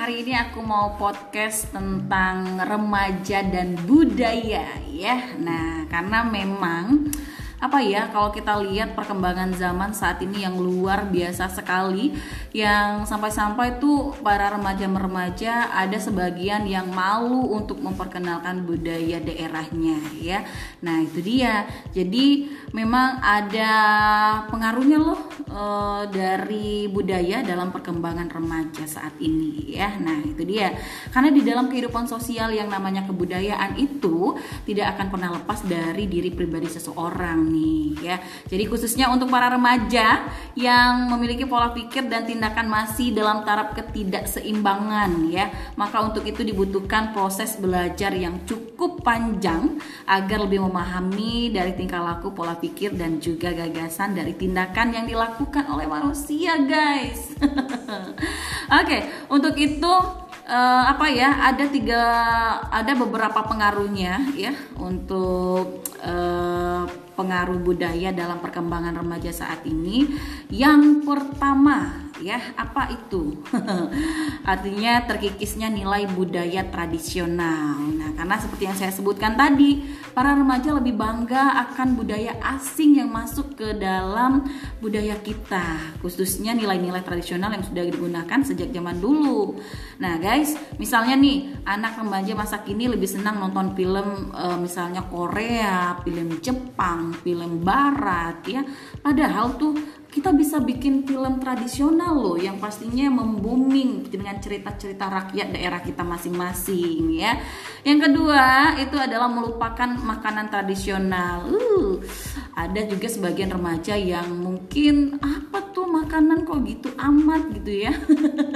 hari ini aku mau podcast tentang remaja dan budaya ya. Nah, karena memang apa ya kalau kita lihat perkembangan zaman saat ini yang luar biasa sekali yang sampai-sampai tuh para remaja-remaja ada sebagian yang malu untuk memperkenalkan budaya daerahnya ya. Nah, itu dia. Jadi memang ada pengaruhnya loh e, dari budaya dalam perkembangan remaja saat ini ya. Nah, itu dia. Karena di dalam kehidupan sosial yang namanya kebudayaan itu tidak akan pernah lepas dari diri pribadi seseorang nih ya. Jadi khususnya untuk para remaja yang memiliki pola pikir dan tindakan masih dalam taraf ketidakseimbangan ya. Maka untuk itu dibutuhkan proses belajar yang cukup panjang agar lebih memahami dari tingkah laku, pola pikir dan juga gagasan dari tindakan yang dilakukan oleh manusia, guys. Oke, okay, untuk itu uh, apa ya ada tiga ada beberapa pengaruhnya ya untuk uh, pengaruh budaya dalam perkembangan remaja saat ini. Yang pertama, ya, apa itu? Artinya terkikisnya nilai budaya tradisional. Nah, karena seperti yang saya sebutkan tadi, para remaja lebih bangga akan budaya asing yang masuk ke dalam budaya kita, khususnya nilai-nilai tradisional yang sudah digunakan sejak zaman dulu. Nah, guys, misalnya nih, anak remaja masa kini lebih senang nonton film e, misalnya Korea, film Jepang, film barat ya. Padahal tuh kita bisa bikin film tradisional loh yang pastinya membuming dengan cerita-cerita rakyat daerah kita masing-masing ya. Yang kedua itu adalah melupakan makanan tradisional. Uh, ada juga sebagian remaja yang mungkin apa tuh makanan kok gitu amat gitu ya.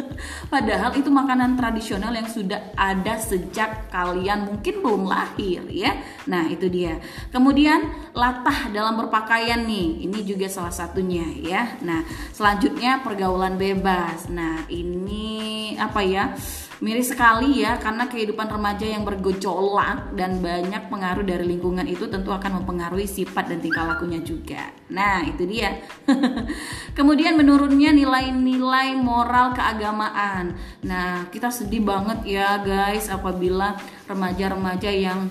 Padahal itu makanan tradisional yang sudah ada sejak kalian mungkin belum lahir ya. Nah, itu dia. Kemudian latah dalam berpakaian nih. Ini juga salah satunya ya. Nah, selanjutnya pergaulan bebas. Nah, ini apa ya? Miris sekali ya karena kehidupan remaja yang bergejolak dan banyak pengaruh dari lingkungan itu tentu akan mempengaruhi sifat dan tingkah lakunya juga. Nah, itu dia. Kemudian menurunnya nilai-nilai moral keagamaan. Nah, kita sedih banget ya guys apabila remaja-remaja yang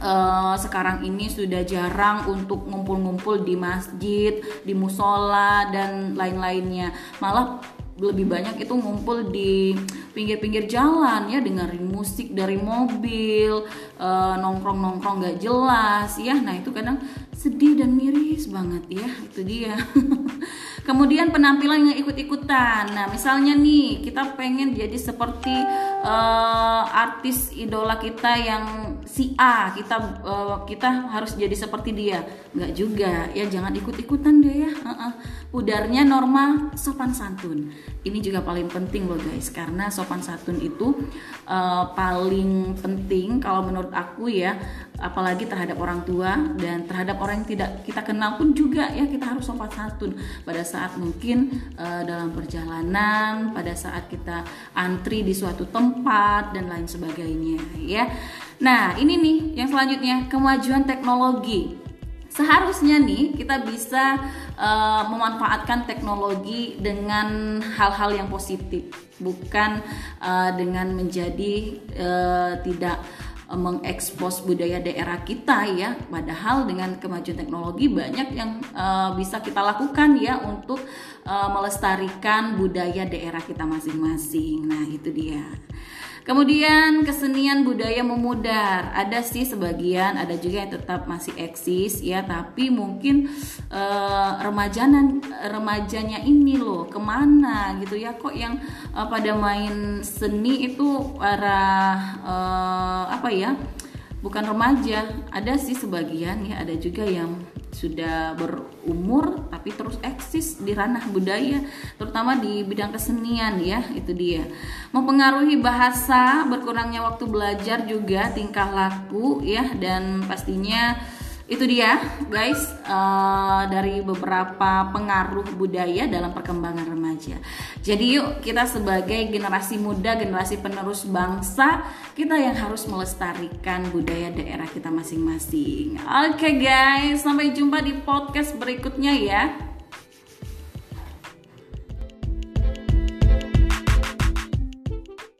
uh, sekarang ini sudah jarang untuk ngumpul-ngumpul di masjid, di musola dan lain-lainnya. Malah lebih banyak itu ngumpul di pinggir-pinggir jalan ya dengerin musik dari mobil uh, nongkrong-nongkrong gak jelas ya. Nah itu kadang sedih dan miris banget ya. Itu dia. Kemudian penampilan yang ikut-ikutan. Nah misalnya nih kita pengen jadi seperti uh, artis idola kita yang si A kita uh, kita harus jadi seperti dia. Nggak juga. Ya jangan ikut-ikutan deh ya. Uh -uh. udarnya norma sopan santun. Ini juga paling penting loh guys. Karena sopan santun itu uh, paling penting kalau menurut aku ya apalagi terhadap orang tua dan terhadap orang yang tidak kita kenal pun juga ya kita harus sopan santun. Pada saat mungkin uh, dalam perjalanan pada saat kita antri di suatu tempat dan lain sebagainya ya. Nah ini nih yang selanjutnya kemajuan teknologi. Seharusnya nih kita bisa uh, memanfaatkan teknologi dengan hal-hal yang positif bukan uh, dengan menjadi uh, tidak mengekspos budaya daerah kita ya. Padahal dengan kemajuan teknologi banyak yang uh, bisa kita lakukan ya untuk uh, melestarikan budaya daerah kita masing-masing. Nah itu dia Kemudian kesenian budaya memudar. Ada sih sebagian, ada juga yang tetap masih eksis ya, tapi mungkin uh, remajanan remajanya ini loh ke mana gitu ya kok yang uh, pada main seni itu para uh, apa ya? Bukan remaja, ada sih sebagian ya, ada juga yang sudah berumur tapi terus eksis di ranah budaya terutama di bidang kesenian ya itu dia. Mempengaruhi bahasa berkurangnya waktu belajar juga tingkah laku ya dan pastinya itu dia guys. Uh, dari beberapa pengaruh budaya dalam perkembangan remaja. Jadi yuk kita sebagai generasi muda generasi penerus bangsa kita yang harus melestarikan budaya daerah kita masing-masing. Oke okay, guys. Sampai jumpa di podcast berikutnya ya